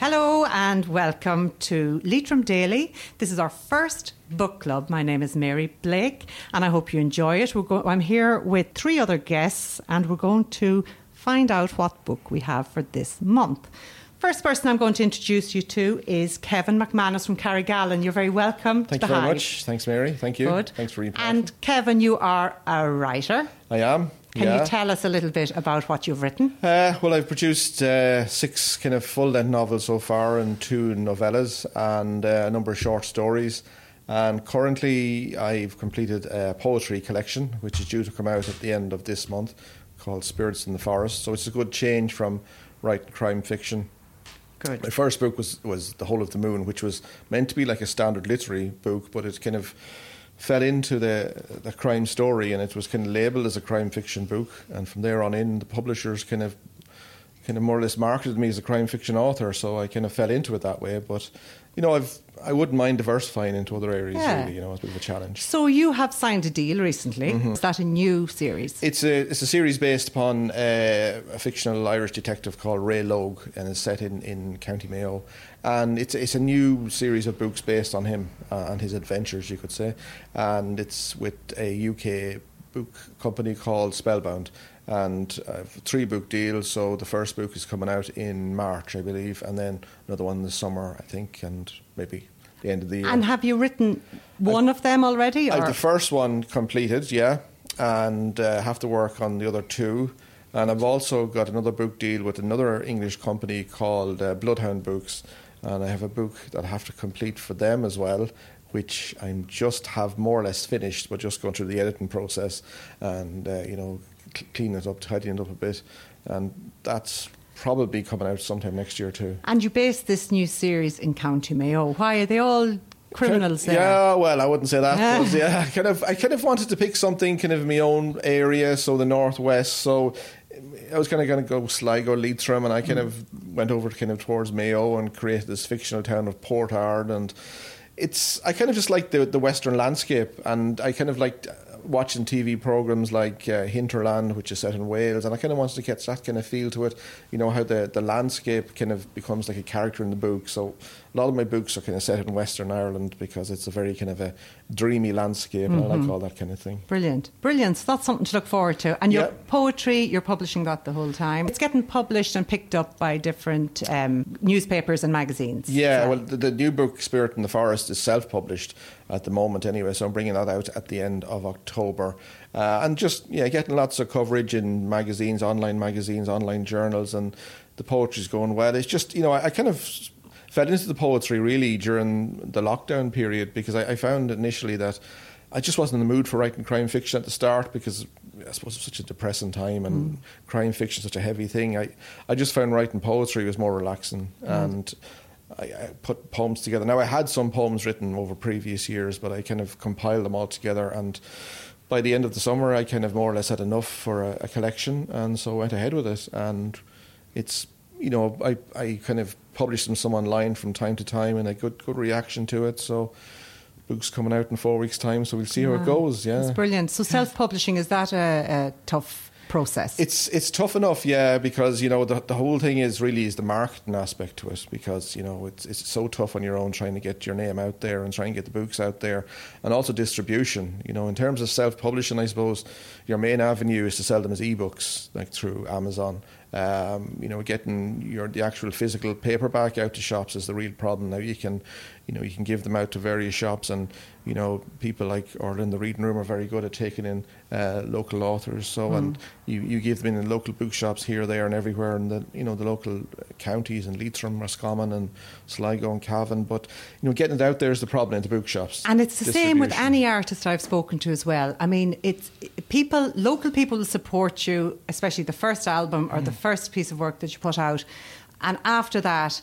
Hello and welcome to Leitrim Daily. This is our first book club. My name is Mary Blake and I hope you enjoy it. Go- I'm here with three other guests and we're going to find out what book we have for this month. First person I'm going to introduce you to is Kevin McManus from Carrigallen. You're very welcome. Thank you very Hive. much. Thanks, Mary. Thank you. Good. Thanks for your And Kevin, you are a writer. I am. Can yeah. you tell us a little bit about what you've written? Uh, well, I've produced uh, six kind of full-length novels so far, and two novellas, and uh, a number of short stories. And currently, I've completed a poetry collection, which is due to come out at the end of this month, called Spirits in the Forest. So it's a good change from writing crime fiction. Good. My first book was was The Whole of the Moon, which was meant to be like a standard literary book, but it kind of fell into the the crime story, and it was kind of labelled as a crime fiction book. And from there on in, the publishers kind of kind of more or less marketed me as a crime fiction author, so I kind of fell into it that way. But you know, I've I wouldn't mind diversifying into other areas. Yeah. Really, you know, it's a bit of a challenge. So you have signed a deal recently. Mm-hmm. Is that a new series? It's a it's a series based upon uh, a fictional Irish detective called Ray Logue, and it's set in, in County Mayo. And it's it's a new series of books based on him uh, and his adventures, you could say. And it's with a UK book company called Spellbound. And uh, three book deal. So the first book is coming out in March, I believe, and then another one this summer, I think, and maybe the end of the year. And have you written one of them already? I've the first one completed, yeah, and uh, have to work on the other two. And I've also got another book deal with another English company called uh, Bloodhound Books, and I have a book that I have to complete for them as well, which I'm just have more or less finished, but just going through the editing process and uh, you know clean it up, tidying it up a bit, and that's probably coming out sometime next year too. and you based this new series in County Mayo. Why are they all criminals there? Yeah, well, I wouldn't say that. but yeah, I kind of, I kind of wanted to pick something kind of my own area, so the northwest. So I was kind of going to go Sligo, Leitrim, and I kind of went over kind of towards Mayo and created this fictional town of Portard, and it's I kind of just like the the western landscape, and I kind of liked watching TV programs like uh, Hinterland, which is set in Wales, and I kind of wanted to get that kind of feel to it. You know how the the landscape kind of becomes like a character in the book. So a lot of my books are kind of set in Western Ireland because it's a very kind of a dreamy landscape, and I like all that kind of thing. Brilliant, brilliant. So that's something to look forward to. And your Yeah. poetry, you're publishing that the whole time. It's getting published and picked up by different um, newspapers and magazines. Yeah, well, the, the new book, Spirit in the Forest, is self published at the moment anyway, so I'm bringing that out at the end of October. Uh, and just, yeah, getting lots of coverage in magazines, online magazines, online journals, and the poetry's going well. It's just, you know, I, I kind of fell into the poetry really during the lockdown period because I, I found initially that I just wasn't in the mood for writing crime fiction at the start because I suppose it's such a depressing time and mm. crime fiction such a heavy thing. I, I just found writing poetry was more relaxing mm. and I, I put poems together. Now I had some poems written over previous years, but I kind of compiled them all together and by the end of the summer I kind of more or less had enough for a, a collection and so I went ahead with it and it's you know I, I kind of publish them some online from time to time and a good good reaction to it so book's coming out in four weeks time so we'll see how it goes yeah It's brilliant. So self-publishing is that a, a tough process? It's it's tough enough, yeah, because you know the the whole thing is really is the marketing aspect to it because you know it's it's so tough on your own trying to get your name out there and trying to get the books out there, and also distribution. You know, in terms of self publishing, I suppose your main avenue is to sell them as ebooks, like through Amazon. Um, you know, getting your the actual physical paperback out to shops is the real problem. Now you can, you know, you can give them out to various shops, and you know, people like or in the reading room are very good at taking in uh, local authors. So, and you, you give them in local bookshops here, there, and everywhere, and the you know the local counties and Leitrim, Roscommon, and Sligo and Cavan. But you know, getting it out there is the problem in the bookshops. And it's the same with any artist I've spoken to as well. I mean, it's people, local people will support you, especially the first album or the first piece of work that you put out, and after that.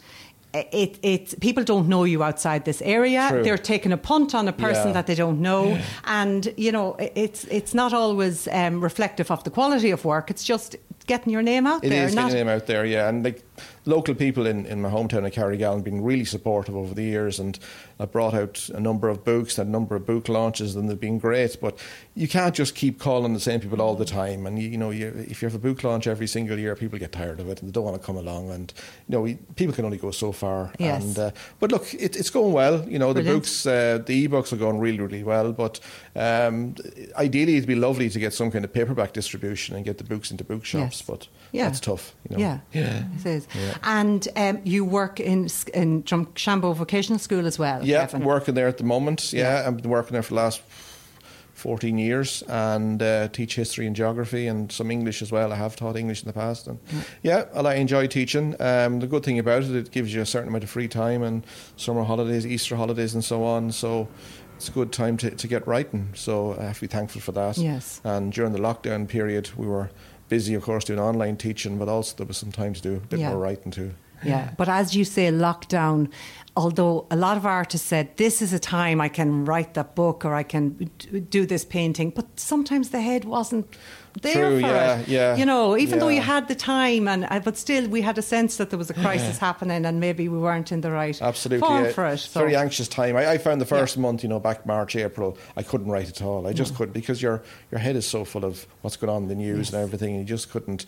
It, it, people don't know you outside this area. True. They're taking a punt on a person Yeah. that they don't know, and you know it's it's not always um, reflective of the quality of work. It's just getting your name out It there. is not, getting your name out there, yeah. And like local people in, in my hometown of Carrigallen have been really supportive over the years, and I've brought out a number of books, a number of book launches, and they've been great. But you can't just keep calling the same people all the time, and you, you know, you, if you have a book launch every single year, people get tired of it and they don't want to come along, and you know, we, people can only go so far. Yes. And, uh, but look, it, it's going well. You know, the Brilliant. books, uh, the ebooks are going really, really well. But um, ideally, it'd be lovely to get some kind of paperback distribution and get the books into bookshops. Yes. But Yeah. that's tough. You know? Yeah, yeah. it is. Yeah. And um, you work in in Drumshanbo Vocational School as well. Yeah, Kevin. working there at the moment. Yeah, Yeah. I've been working there for the last 14 years and uh, teach history and geography and some English as well. I have taught English in the past. And yeah, well, I enjoy teaching. Um, the good thing about it, it gives you a certain amount of free time and summer holidays, Easter holidays, and so on. So it's a good time to, to get writing. So I have to be thankful for that. Yes. And during the lockdown period, we were busy, of course, doing online teaching, but also there was some time to do a bit Yeah. more writing too. Yeah, but as you say, lockdown. Although a lot of artists said this is a time I can write that book or I can do this painting, but sometimes the head wasn't there True, for yeah, it. yeah, You know, even though you had the time, and uh, but still we had a sense that there was a crisis happening, and maybe we weren't in the right Absolutely, form yeah. for it. A very anxious time. I, I found the Yeah. first month, you know, back March, April, I couldn't write at all. I just couldn't because your your head is so full of what's going on in the news and everything, and you just couldn't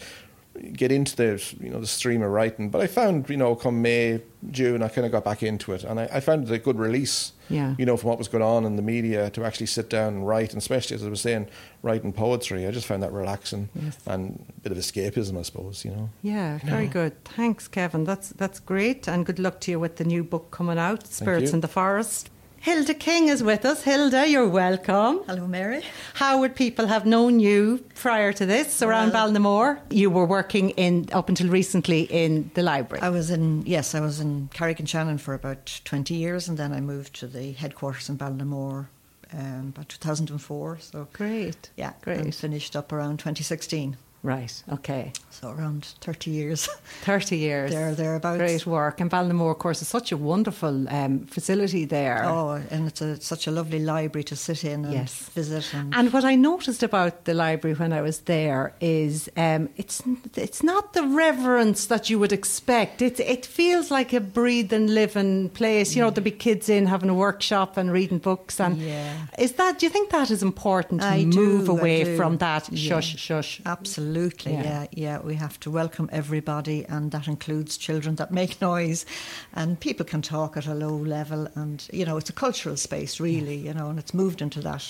get into the you know the stream of writing. But I found, you know, come May, June, I kind of got back into it, and I, I found it a good release. Yeah. You know, from what was going on in the media to actually sit down and write, and especially as I was saying, writing poetry. I just found that relaxing Yes. and a bit of escapism, I suppose. You know. Yeah, very good. Thanks, Kevin. That's that's great, and good luck to you with the new book coming out, Spirits in the Forest. Hilda King is with us. Hilda, you're welcome. Hello, Mary. How would people have known you prior to this around Well- Ballinamore? You were working in up until recently in the library. I was in, yes, I was in Carrick-on-Shannon for about 20 years and then I moved to the headquarters in Ballinamore um, about 2004. So, great. yeah, great. and finished up around 2016. Right. Okay. So, around 30 years. 30 years. There, thereabouts. Great work. And Ballinamore, of course, is such a wonderful um, facility there. Oh, and it's a, such a lovely library to sit in and Yes. visit. And, And what I noticed about the library when I was there is um, it's it's not the reverence that you would expect. It it feels like a breathing, living place. You know, there'll be kids in having a workshop and reading books. And Yeah. is that? Do you think that is important to I move do, away from that Yeah. shush shush? Absolutely, Yeah. yeah. yeah, We have to welcome everybody, and that includes children that make noise, and people can talk at a low level, and you know it's a cultural space, really, you know, and it's moved into that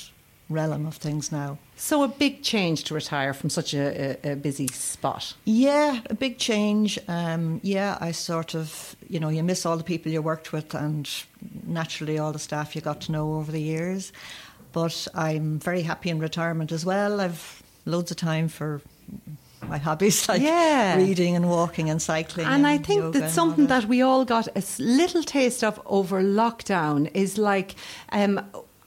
realm of things now. So a big change to retire from such a, a, a busy spot. Yeah, a big change. Um, yeah, I sort of, you know, you miss all the people you worked with, and naturally all the staff you got to know over the years. But I'm very happy in retirement as well. I've loads of time for my hobbies like Yeah. reading and walking and cycling. And I think that something all that we all got a little taste of over lockdown is like. Um,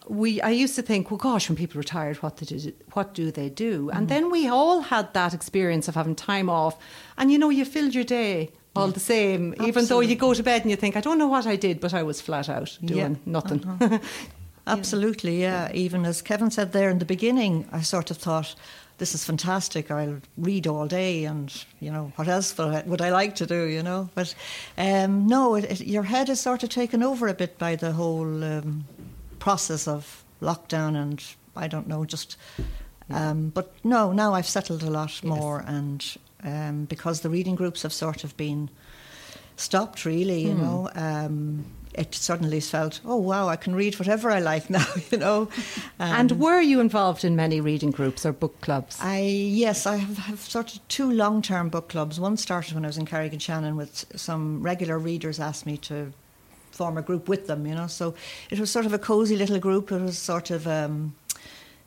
we, I used to think, well, gosh, when people retired, what do, what do they do? Mm. And then we all had that experience of having time off, and you know, you filled your day all the same, even though you go to bed and you think, I don't know what I did, but I was flat out doing Yeah. Uh-huh. nothing. Absolutely, yeah. Even as Kevin said there in the beginning, I sort of thought, this is fantastic. I'll read all day, and you know, what else would I, I like to do? You know, but um, no, it, it, your head is sort of taken over a bit by the whole um, process of lockdown, and I don't know, just. Um, but no, now I've settled a lot more, and um, because the reading groups have sort of been stopped, really, you know. It suddenly felt, oh wow, I can read whatever I like now, you know. Um, and were you involved in many reading groups or book clubs? I yes, I have, have sort of two long-term book clubs. One started when I was in Carrick-on-Shannon with some regular readers asked me to form a group with them, you know. So it was sort of a cosy little group. It was sort of um,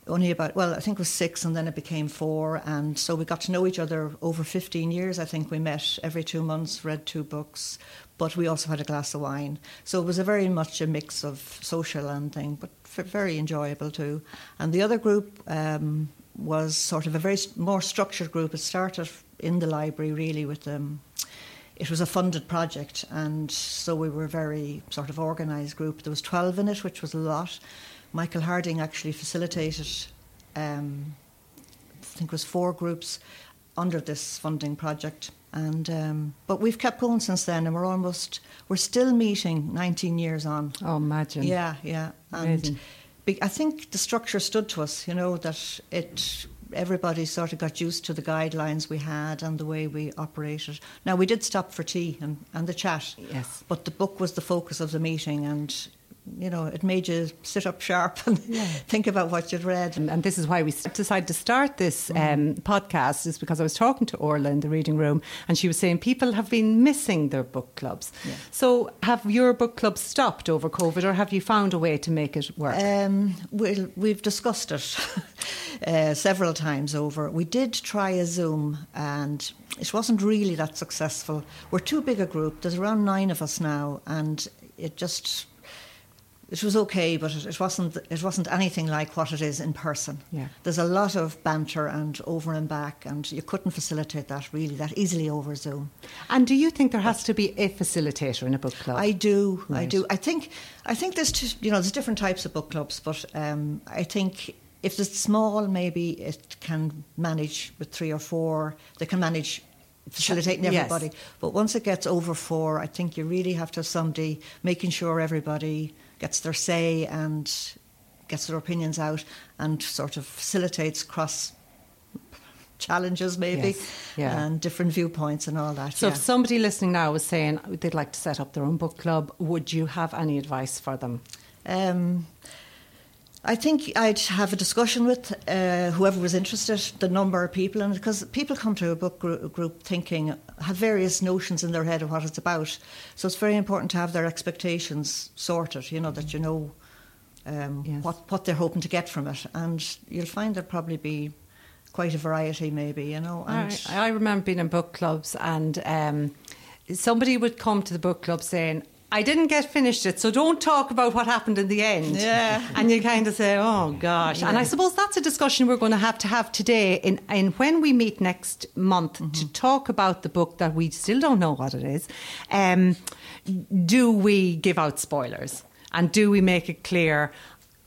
only about well, I think it was six, and then it became four, and so we got to know each other over fifteen years. I think we met every two months, read two books, but we also had a glass of wine. So it was a very much a mix of social and thing, but very enjoyable too. And the other group um, was sort of a very more structured group. It started in the library really with um, it was a funded project, and so we were a very sort of organised group. There was twelve in it, which was a lot. Michael Harding actually facilitated, um, I think it was four groups, under this funding project. And um, but we've kept going since then, and we're almost we're still meeting 19 years on. Oh, imagine. Yeah, yeah. And be- I think the structure stood to us. You know that it everybody sort of got used to the guidelines we had and the way we operated. Now we did stop for tea and, and the chat. Yes. But the book was the focus of the meeting, and you know it made you sit up sharp and think about what you'd read. And, and this is why we decided to start this Mm. um, podcast, is because I was talking to Orla in the reading room, and she was saying people have been missing their book clubs. Yeah. So, have your book clubs stopped over COVID, or have you found a way to make it work? Um, we'll, we've discussed it uh, several times over. We did try a Zoom, and it wasn't really that successful. We're too big a group. There's around nine of us now, and it just it was okay, but it, it wasn't it wasn't anything like what it is in person. Yeah. There's a lot of banter and over and back, and you couldn't facilitate that really that easily over Zoom. and do you think there has to be a facilitator in a book club? I do. I do. I think. I think there's two, you know there's different types of book clubs, but um, I think if it's small, maybe it can manage with three or four. They can manage facilitating everybody. Yes. everybody. But once it gets over four, I think you really have to have somebody making sure everybody gets their say and gets their opinions out and sort of facilitates cross challenges maybe Yes. Yeah. and different viewpoints and all that. so, yeah. if somebody listening now was saying they'd like to set up their own book club, would you have any advice for them? Um, I think I'd have a discussion with uh, whoever was interested, the number of people, and because people come to a book group, group thinking, have various notions in their head of what it's about. So it's very important to have their expectations sorted. You know that you know um, Yes. what what they're hoping to get from it, and you'll find there'll probably be quite a variety, maybe. You know, and I, I remember being in book clubs and um, somebody would come to the book club saying, I didn't get finished it, so don't talk about what happened in the end. Yeah. And you kind of say, oh gosh. And I suppose that's a discussion we're going to have to have today in, in when we meet next month to talk about the book that we still don't know what it is. Um, do we give out spoilers? And do we make it clear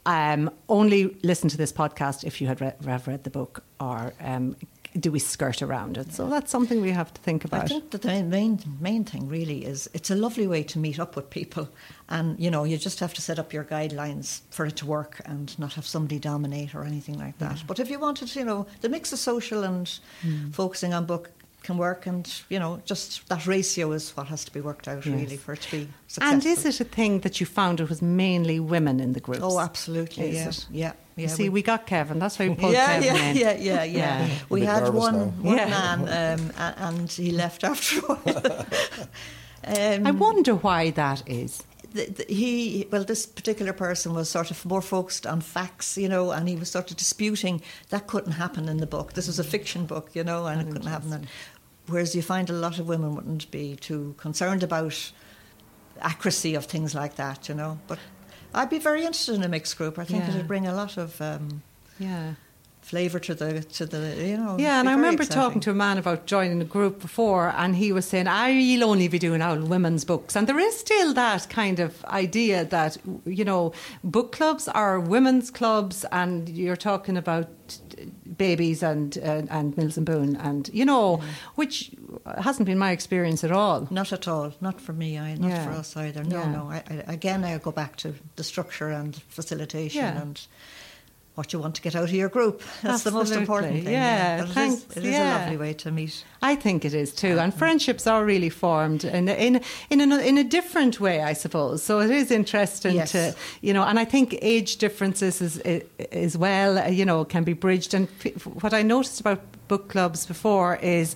um, only listen to this podcast if you had re- have read the book, or um, do we skirt around it? So that's something we have to think about. I think that the main, main thing really is it's a lovely way to meet up with people, and you know you just have to set up your guidelines for it to work and not have somebody dominate or anything like that. But if you wanted, you know, the mix of social and Hmm. focusing on book can work, and you know, just that ratio is what has to be worked out Yes. really for it to be successful. and is it a thing that you found it was mainly women in the groups? Oh, absolutely. Is yeah, it? yeah, You see, we got Kevin. That's why we pulled yeah, Kevin yeah, in. yeah, yeah, yeah, Yeah. We had one, one Yeah. man, um, and he left after a while. um, I wonder why that is. the, the, he well this particular person was sort of more focused on facts you know and he was sort of disputing that couldn't happen in the book this was a fiction book you know and it couldn't happen and, whereas you find a lot of women wouldn't be too concerned about accuracy of things like that you know but I'd be very interested in a mixed group I think Yeah. it'd bring a lot of um, Yeah. Flavour to the to the you know Yeah, and I remember exciting. talking to a man about joining a group before, and he was saying, "I'll only be doing out women's books." And there is still that kind of idea that you know, book clubs are women's clubs, and you're talking about babies and uh, and Mills and Boon, and you know, which hasn't been my experience at all. Not at all. Not for me. I, not Yeah. for us either. No, Yeah. no. I, I, again, I go back to the structure and facilitation Yeah. and what you want to get out of your group. That's the most important thing. Yeah, But it is- thanks. It is, Yeah. a lovely way to meet. I think it is too, and friendships are really formed in in in a, in a different way, I suppose. So it is interesting Yes. to you know, and I think age differences is as well, uh, you know, can be bridged. And what I noticed about book clubs before is.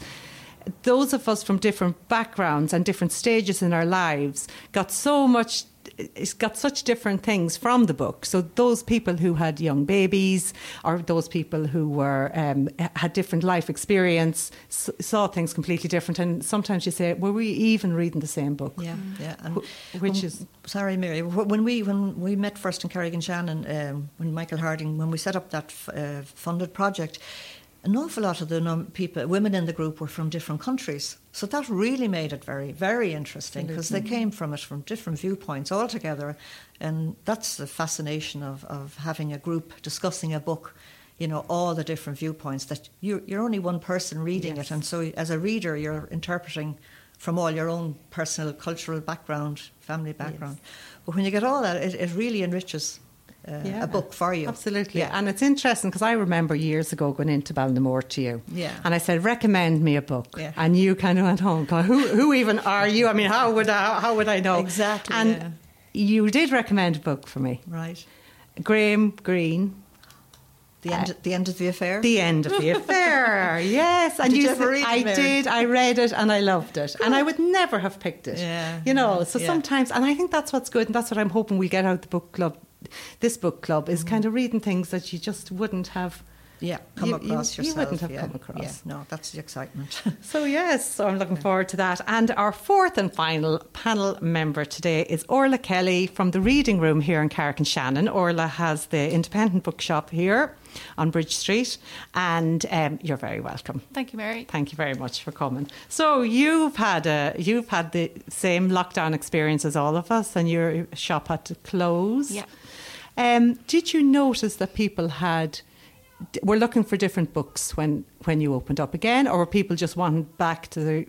Those of us from different backgrounds and different stages in our lives got so much it's got such different things from the book. So those people who had young babies, or those people who were um, had different life experience, s- saw things completely different. And sometimes you say, "Were we even reading the same book?" Yeah, yeah. And which when- is- sorry, Mary. When we when we met first in Carrick-on-Shannon, um, when Michael Harding, when we set up that f- uh, funded project, an awful lot of the num- people, women in the group, were from different countries. So that really made it very, very interesting because they came from it from different viewpoints altogether, and that's the fascination of of having a group discussing a book you know all the different viewpoints that you're, you're only one person reading Yes. it and so as a reader you're interpreting from all your own personal cultural background family background. But when you get all that it, it really enriches uh, Yeah. a book for you Absolutely. yeah. And it's interesting because I remember years ago going into Ballinamore to you. Yeah. And I said, recommend me a book. Yeah. And you kind of went home, "God, who, who even are you? I mean, how would I, how would I know? Exactly, And yeah. you did recommend a book for me. right Graham Greene, the end the end of the affair The End of the Affair. yes. And Did you said- ever read it, I Mary? did. I read it and I loved it. And I would never have picked it. Yeah, You know, yeah, so yeah. sometimes, and I think that's what's good. And that's what I'm hoping we get out the book club. This book club Mm. is kind of reading things that you just wouldn't have. yeah come You- across you- you yourself wouldn't have yeah. come across. yeah no that's the excitement So, yes, so I'm looking forward to that. And our fourth and final panel member today is Orla Kelly from the Reading Room here in Carrick-on-Shannon. Orla has the independent bookshop here on Bridge Street, and um, you're very welcome. Thank you, Mary. Thank you very much for coming. So you've had a you've had the same lockdown experience as all of us, and your shop had to close. Yeah. Um, did you notice that people had were looking for different books when when you opened up again, or were people just wanting back to the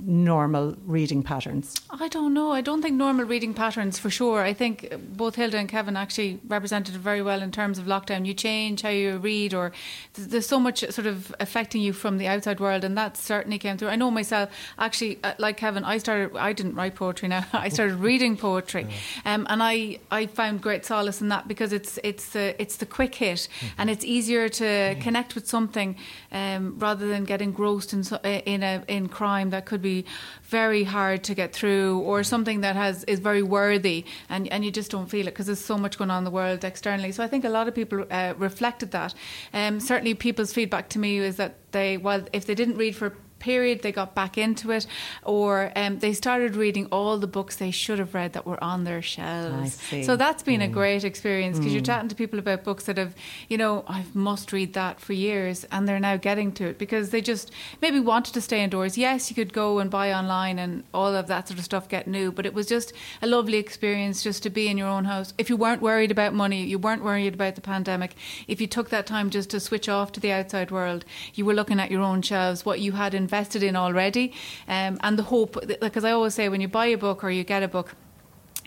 normal reading patterns? I don't know. I don't think normal reading patterns for sure. I think both Hilda and Kevin actually represented it very well in terms of lockdown. You change how you read, or there's so much sort of affecting you from the outside world, and that certainly came through. I know myself, actually, uh, like Kevin, I started. I didn't write poetry now. I started reading poetry, um, and I I found great solace in that because it's it's the it's the quick hit, and it's easier to connect with something um, rather than get engrossed in in a in crime that could be very hard to get through or something that has is very worthy and, and you just don't feel it because there's so much going on in the world externally. So I think a lot of people uh, reflected that. Um, certainly people's feedback to me is that they well if they didn't read for period they got back into it or um, they started reading all the books they should have read that were on their shelves. So that's been a great experience because you're chatting to people about books that have you know I must read that for years and they're now getting to it because they just maybe wanted to stay indoors. Yes you could go and buy online and all of that sort of stuff get new but it was just a lovely experience just to be in your own house. If you weren't worried about money you weren't worried about the pandemic if you took that time just to switch off to the outside world you were looking at your own shelves what you had invested in already. Um, and the hope because I always say when you buy a book or you get a book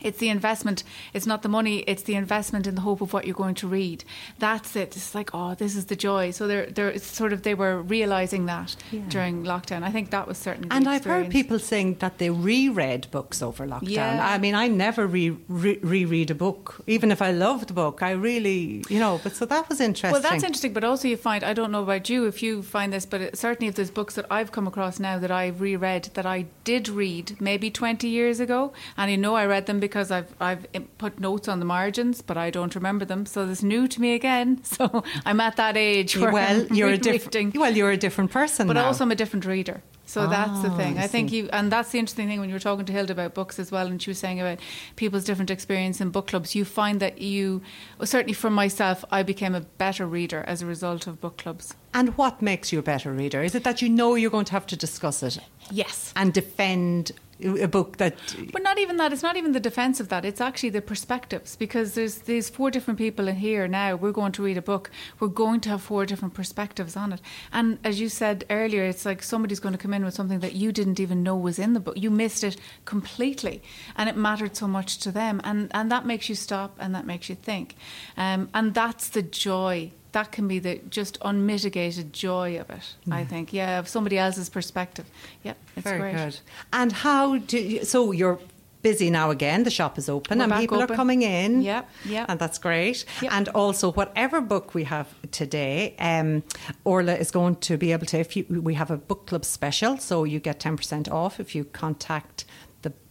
it's the investment. It's not the money. It's the investment in the hope of what you're going to read. That's it. It's like, oh, this is the joy. So they're, they're it's sort of they were realizing that during lockdown. I think that was certainly. And I've heard people saying that they reread books over lockdown. Yeah. I mean, I never re- re- reread a book, even if I loved the book. I really, you know, but so that was interesting. Well, that's interesting, but also you find I don't know about you if you find this, but it, certainly if there's books that I've come across now that I've reread that I did read maybe 20 years ago, and I know I read them because I've I've put notes on the margins, but I don't remember them, so it's new to me again. So I'm at that age where well, I'm you're a different. Well, you're a different person But now. also, I'm a different reader. So ah, that's the thing. I I think see. you, and that's the interesting thing when you were talking to Hilda about books as well, and she was saying about people's different experience in book clubs. You find that you, well, certainly for myself, I became a better reader as a result of book clubs. and what makes you a better reader? Is it that you know you're going to have to discuss it Yes. and defend a book that? But not even that. It's not even the defense of that. It's actually the perspectives because there's there's four different people in here now. We're going to read a book. We're going to have four different perspectives on it. And as you said earlier, it's like somebody's going to come in with something that you didn't even know was in the book. You missed it completely, and it mattered so much to them. And and that makes you stop and that makes you think. Um, and that's the joy. That can be the just unmitigated joy of it. I think, yeah, of somebody else's perspective. Yeah, it's Very great. good. And how do you, so you're busy now again? The shop is open We're and people are coming in. Yep, yeah. and that's great. Yep. And also, whatever book we have today, um, Orla is going to be able to. If you, we have a book club special, so you get ten percent off if you contact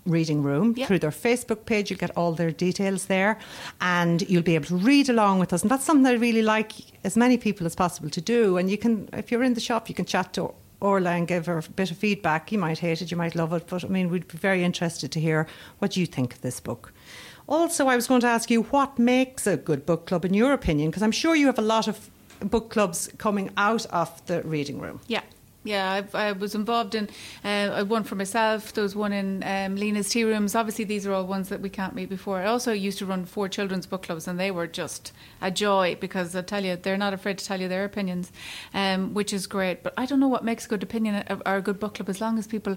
reading room Yep. through their Facebook page. You get all their details there, and you'll be able to read along with us. And that's something I really like as many people as possible to do. And you can, if you're in the shop, you can chat to. Orla and give her a bit of feedback. You might hate it, you might love it, but I mean, we'd be very interested to hear what you think of this book. Also, I was going to ask you what makes a good book club in your opinion, because I'm sure you have a lot of book clubs coming out of the reading room. Yeah. Yeah, I've, I was involved in uh, one for myself. There was one in um, Lena's Tea Rooms. Obviously, these are all ones that we can't meet before. I also used to run four children's book clubs, and they were just a joy because I tell you, they're not afraid to tell you their opinions, um, which is great. But I don't know what makes a good opinion or a good book club as long as people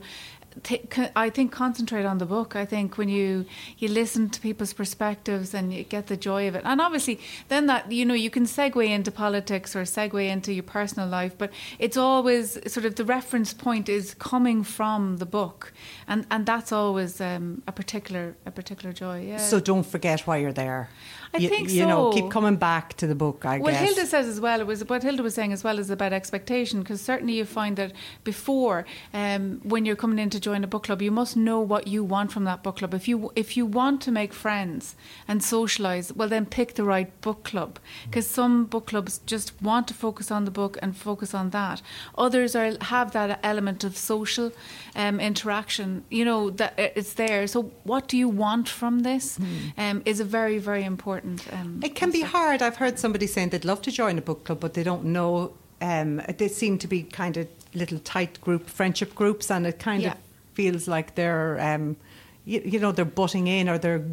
I think concentrate on the book. I think when you you listen to people's perspectives and you get the joy of it, and obviously then that you know you can segue into politics or segue into your personal life, but it's always sort of the reference point is coming from the book, and and that's always um, a particular a particular joy. Yeah. So don't forget why you're there. I you, think you know keep coming back to the book. I well, guess. Hilda says as well. It was what Hilda was saying as well is about expectation because certainly you find that before um, when you're coming in to join a book club, you must know what you want from that book club. If you if you want to make friends and socialise, well then pick the right book club because some book clubs just want to focus on the book and focus on that. Others are have that element of social um, interaction. You know that it's there. So what do you want from this? Mm. Um, is a very very important important. Um, it can be hard. I've heard somebody saying they'd love to join a book club, but they don't know. Um, they seem to be kind of little tight group friendship groups, and it kind yeah. of feels like they're, um, you, you, know, they're butting in or they're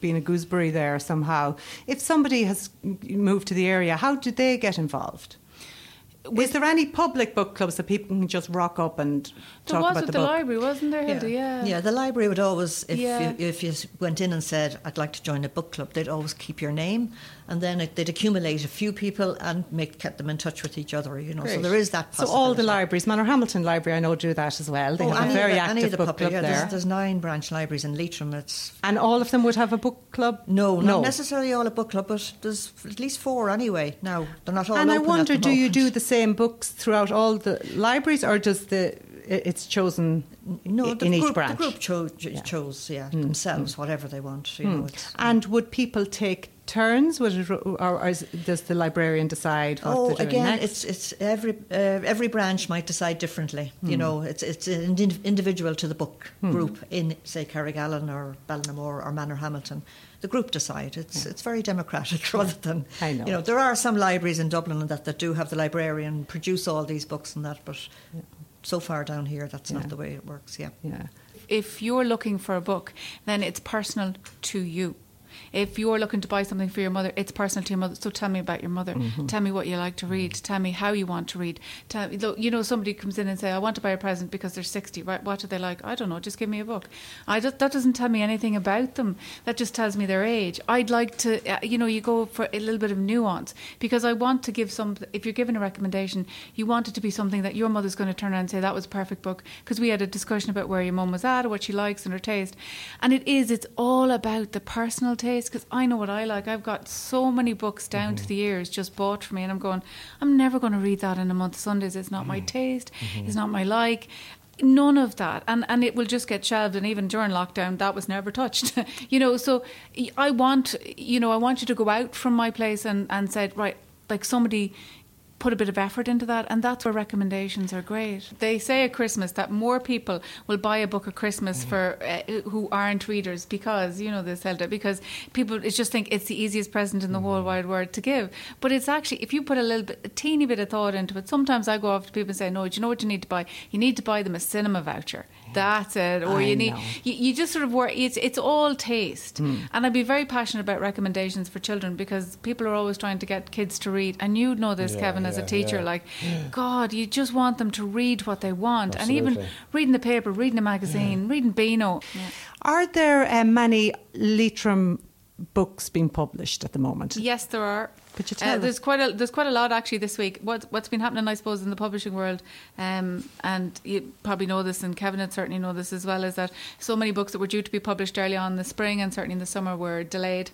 being a gooseberry there somehow. If somebody has moved to the area, how do they get involved? Is there any public book clubs that people can just rock up and there talk was about at the, the book? library, wasn't there, Hilda? Yeah. yeah. yeah, the library would always, if, yeah. you, if you went in and said, I'd like to join a book club, they'd always keep your name and then it, they'd accumulate a few people and make keep them in touch with each other, you know. Great. So there is that So all the libraries, Manor Hamilton Library, I know, do that as well. They oh, have a very the, active book public, club yeah, there. There's, there's, nine branch libraries in Leitrim. It's and all of them would have a book club? No, not no. necessarily all a book club, but there's at least four anyway. Now, they're not all And I wonder, do moment. you do the same books throughout all the libraries, or does the it's chosen no, in each branch? The group cho- yeah. chose, yeah, mm. themselves, mm. whatever they want. You mm. know, and would people take turns, would it, or is, does the librarian decide what oh, again, next? it's it's every uh, every branch might decide differently. You hmm. know, it's it's an individual to the book hmm. group in say Carrigallen or Ballinamore or Manorhamilton the group decide. It's yeah. it's very democratic rather than I know. you know there are some libraries in Dublin that, that do have the librarian produce all these books and that, but yeah. so far down here that's yeah. not the way it works. Yeah. Yeah. If you're looking for a book, then it's personal to you. If you're looking to buy something for your mother, it's personal to your mother. So tell me about your mother. Mm-hmm. Tell me what you like to read. Tell me how you want to read. Tell me, you know, somebody comes in and say, "I want to buy a present because they're 60." Right? What do they like? I don't know. Just give me a book. I just, that doesn't tell me anything about them. That just tells me their age. I'd like to, uh, you know, you go for a little bit of nuance because I want to give some. If you're given a recommendation, you want it to be something that your mother's going to turn around and say that was a perfect book because we had a discussion about where your mum was at or what she likes and her taste, and it is. It's all about the personal taste because I know what I like. I've got so many books down mm-hmm. to the years just bought for me, and I'm going, I'm never going to read that in a month of Sundays. It's not mm-hmm. my taste. Mm-hmm. It's not my like. None of that, and and it will just get shelved. And even during lockdown, that was never touched. you know, so I want, you know, I want you to go out from my place and and said, right, like somebody put a bit of effort into that, and that's where recommendations are great. They say at Christmas that more people will buy a book at Christmas mm. for uh, who aren't readers because you know this Hilda because people just think it's the easiest present in the mm. whole wide world to give. But it's actually if you put a little bit, a teeny bit of thought into it. Sometimes I go off to people and say, "No, do you know what you need to buy? You need to buy them a cinema voucher." That's it. Or I you need you, you, just sort of work. It's it's all taste. Mm. And I'd be very passionate about recommendations for children because people are always trying to get kids to read. And you know this, yeah, Kevin, yeah, as a teacher. Yeah. Like, God, you just want them to read what they want, Absolutely. and even reading the paper, reading a magazine, reading Beano. Are there um, many Leitrim books being published at the moment? Yes, there are. Could you tell? Uh, there's quite a there's quite a lot actually this week. What what's been happening, I suppose, in the publishing world, um, and you probably know this, and Kevin would certainly know this as well, is that so many books that were due to be published early on in the spring and certainly in the summer were delayed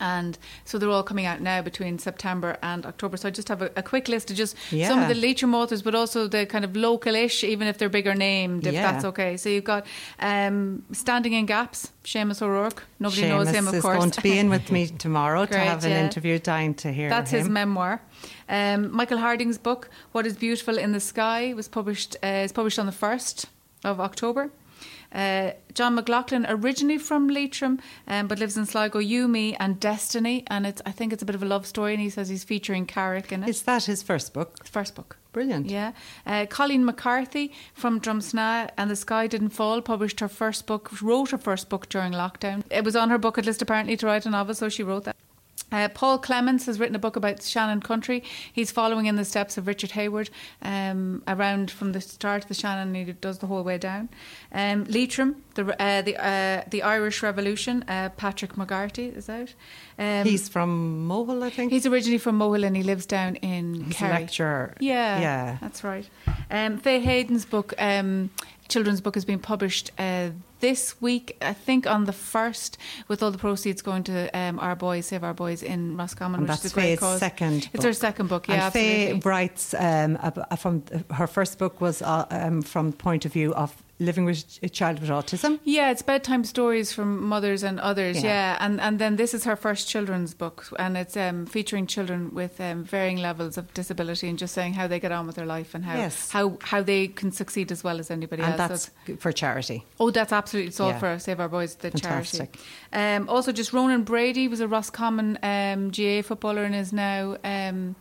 and so they're all coming out now between September and October. So I just have a, a quick list of just yeah. some of the Leitrim authors, but also the kind of localish, even if they're bigger named, if yeah. that's okay. So you've got um, Standing in Gaps, Seamus O'Rourke. Nobody Seamus knows him, of is course. going to be in with me tomorrow Great, to have an yeah. interview. Dying to hear That's him. his memoir. Um, Michael Harding's book, What is Beautiful in the Sky, was published. Uh, is published on the first of October. Uh, John McLaughlin, originally from Leitrim, um, but lives in Sligo. You, Me, and Destiny, and it's I think it's a bit of a love story. And he says he's featuring Carrick in it. Is that his first book? First book. Brilliant. Yeah. Uh, Colleen McCarthy from Drumsna and The Sky Didn't Fall published her first book, wrote her first book during lockdown. It was on her bucket list apparently to write a novel, so she wrote that. Uh, Paul Clements has written a book about Shannon Country. He's following in the steps of Richard Hayward um, around from the start of the Shannon. He does the whole way down. Um, Leitrim, the uh, the uh, the Irish Revolution. Uh, Patrick McGarty is out. Um, he's from Mohill, I think. He's originally from Mohill and he lives down in he's Kerry. a lecturer. Yeah, yeah, that's right. Um, Faye Hayden's book, um, children's book, has been published uh, this week, I think on the first, with all the proceeds going to um, our boys, Save Our Boys in Roscommon, and which that's is a great Faye's cause. second. It's book. her second book, yeah. And Faye writes um, from her first book was uh, um, from the point of view of living with a child with autism. Yeah, it's bedtime stories from mothers and others. Yeah. Yeah, and and then this is her first children's book, and it's um, featuring children with um, varying levels of disability, and just saying how they get on with their life and how Yes. how how they can succeed as well as anybody and else. That's for charity. Oh, that's absolutely it's all Yeah. for Save Our Boys, the Fantastic. charity. Um, also, just Ronan Brady was a Roscommon um, GA footballer and is now. Um,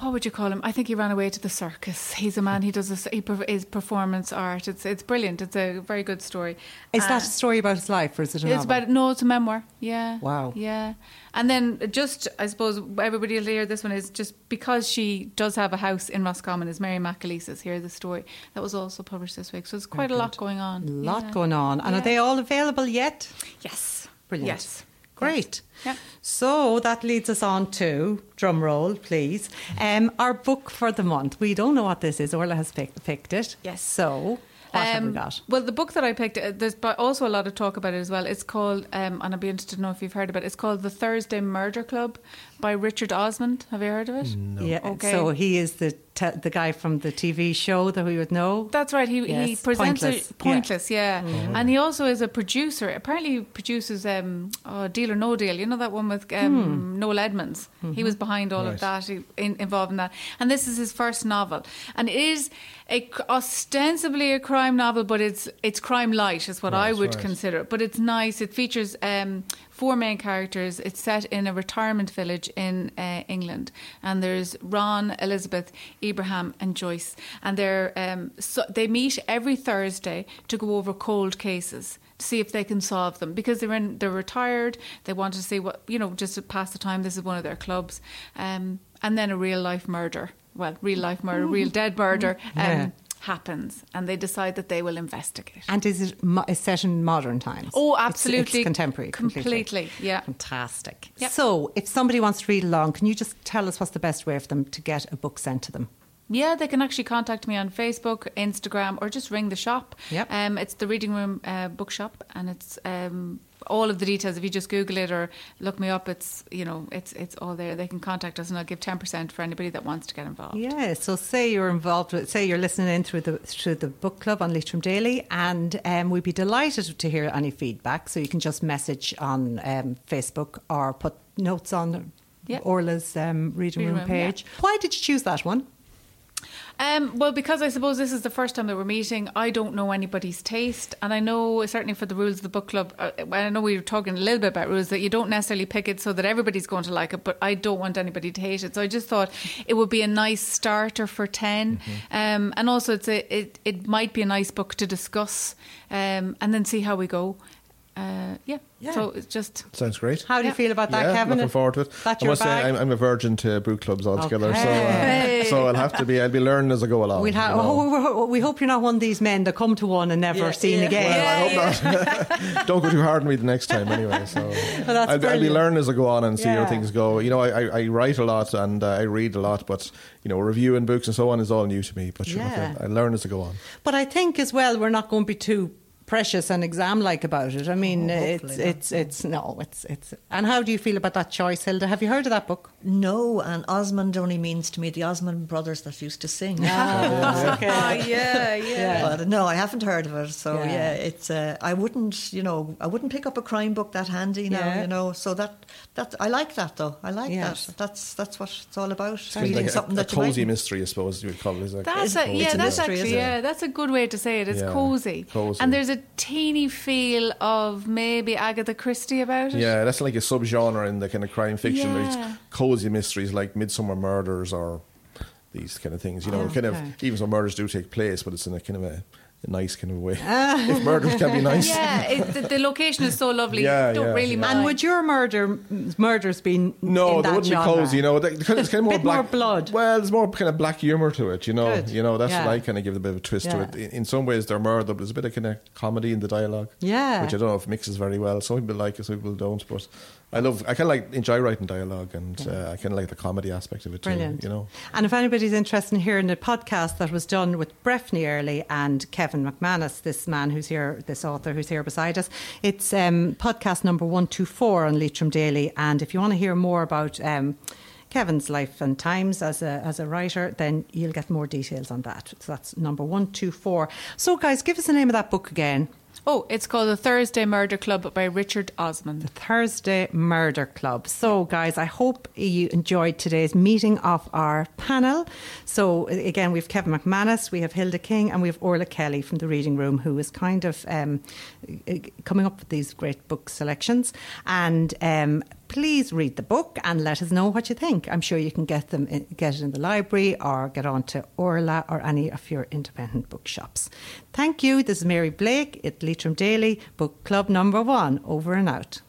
what would you call him? I think he ran away to the circus. He's a man. He does this. He is performance art. It's it's brilliant. It's a very good story. Is Uh, that a story about his life, or is it a it's novel? about no, it's a memoir. Yeah. Wow. Yeah, and then just I suppose everybody will hear this one is just because she does have a house in Roscommon is Mary McAleese's. Hear the story that was also published this week. So it's quite a lot going on. a lot Yeah. going on. And are they all available yet? Yes. Brilliant. Yes. Great. Yeah. So that leads us on to drum roll, please. Um, our book for the month. We don't know what this is. Orla has picked, picked it. Yes. So what have we Um, got? Well, the book that I picked, uh, there's but also a lot of talk about it as well. It's called, um, and I'd be interested to know if you've heard about it. It's called The Thursday Murder Club by Richard Osman. Have you heard of it? Yeah. Okay. So he is the te- the guy from the TV show that we would know. That's right. He he presents Pointless. it pointless, yeah. And he also is a producer. Apparently, he produces um, oh, Deal or No Deal. You know that one with um, Noel Edmonds. He was behind all Right. of that, he, in, involved in that. And this is his first novel, and it is a, ostensibly a crime novel, but it's it's crime light, is what I would right. consider. But it's nice. It features. Um, Four main characters. It's set in a retirement village in uh, England, and there's Ron, Elizabeth, Ibrahim, and Joyce, and they're um, so they meet every Thursday to go over cold cases to see if they can solve them because they're in they're retired. They want to see what you know just to pass the time. This is one of their clubs, um, and then a real life murder. Well, real life murder, real dead murder. Um, Yeah. Happens, and they decide that they will investigate. And is it mo- is set in modern times? Oh, absolutely. It's, contemporary. Completely, yeah. Fantastic. Yep. So, if somebody wants to read along, can you just tell us what's the best way for them to get a book sent to them? Yeah, they can actually contact me on Facebook, Instagram, or just ring the shop. Yep. Um, it's the Reading Room uh, Bookshop, and it's um, all of the details. If you just Google it or look me up, it's you know it's it's all there. They can contact us, and I'll give ten percent for anybody that wants to get involved. Yeah, so say you're involved with, say you're listening in through the through the book club on Leitrim Daily, and um, we'd be delighted to hear any feedback. So you can just message on um, Facebook or put notes on Yeah. Orla's um, reading room room, yeah. page. Why did you choose that one? Um, well, because I suppose this is the first time that we're meeting, I don't know anybody's taste, and I know certainly for the rules of the book club. Uh, I know we were talking a little bit about rules that you don't necessarily pick it so that everybody's going to like it, but I don't want anybody to hate it. So I just thought it would be a nice starter for 10 um, and also it's a it it might be a nice book to discuss, um, and then see how we go. Uh, yeah. Yeah. So it's just Sounds great. How do you Yeah. feel about that, yeah, Kevin? looking forward to it. That's I your must bag? say, I'm, I'm a virgin to book clubs altogether, Okay. so uh, so I'll have to be. I'll be learning as I go along. We'll ha- you know. oh, we- we hope you're not one of these men that come to one and never Yeah, seen yeah. again. Well, I hope not. Don't go too hard on me the next time, anyway. So that's I'll, be- I'll be learning as I go on and see Yeah. how things go. You know, I, I, I write a lot and uh, I read a lot, but you know, reviewing books and so on is all new to me. But you Yeah. know, I learn as I go on. But I think as well, we're not going to be too precious and exam-like about it. I mean, Oh, it's not. it's it's no, it's it's. And how do you feel about that choice, Hilda? Have you heard of that book? No, and Osmond only means to me the Osmond brothers that used to sing. Ah, okay. Oh, yeah, yeah. But no, I haven't heard of it. So Yeah. yeah, it's. Uh, I wouldn't, you know, I wouldn't pick up a crime book that handy now. Yeah. You know, so that that I like that though. I like Yes. that. That's that's what it's all about. It's reading like a, something a that you might cozy mystery, I suppose you would call it. Is it? That's a, a- yeah, that's actually yeah, that's a good way to say it. It's Yeah, cozy. cozy. and there's a teeny feel of maybe Agatha Christie about it. Yeah, that's like a subgenre in the kind of crime fiction. Yeah. There's cozy mysteries like Midsomer Murders or these kind of things. You know, oh, kind of even though murders do take place, but it's in a kind of a nice kind of way. Ah. if murders can be nice. Yeah, it, the, the location is so lovely. Yeah, Don't yeah, really yeah. And would your murder murders be No, in they that wouldn't genre? be cozy. You know, they, it's kind of more Bit more blood. Well, there's more kind of black humor to it. You know, Good. you know that's Yeah. what I kind of give a bit of a twist to it. In, in some ways, they're murder, but there's a bit of kind of comedy in the dialogue. Yeah. which I don't know if mixes very well. Some people like it, some people don't. But I love, I kind of like enjoy writing dialogue, and uh, I kind of like the comedy aspect of it too. Brilliant. You know, And if anybody's interested in hearing the podcast that was done with Breffney Early and Kevin McManus, this man who's here, this author who's here beside us, it's um, podcast number 124 on Leitrim Daily. And if you want to hear more about um, Kevin's life and times as a, as a writer, then you'll get more details on that. So that's number 124. So, guys, give us the name of that book again. Oh, it's called The Thursday Murder Club by Richard Osman. The Thursday Murder Club. So, guys, I hope you enjoyed today's meeting of our panel. So, again, we've Kevin McManus, we have Hilda King, and we have Orla Kelly from the Reading Room, who is kind of um, coming up with these great book selections. And um, please read the book and let us know what you think. I'm sure you can get them in, get it in the library or get on to Orla or any of your independent bookshops. Thank you. This is Mary Blake at Leitrim Daily, Book Club number one. Over and out.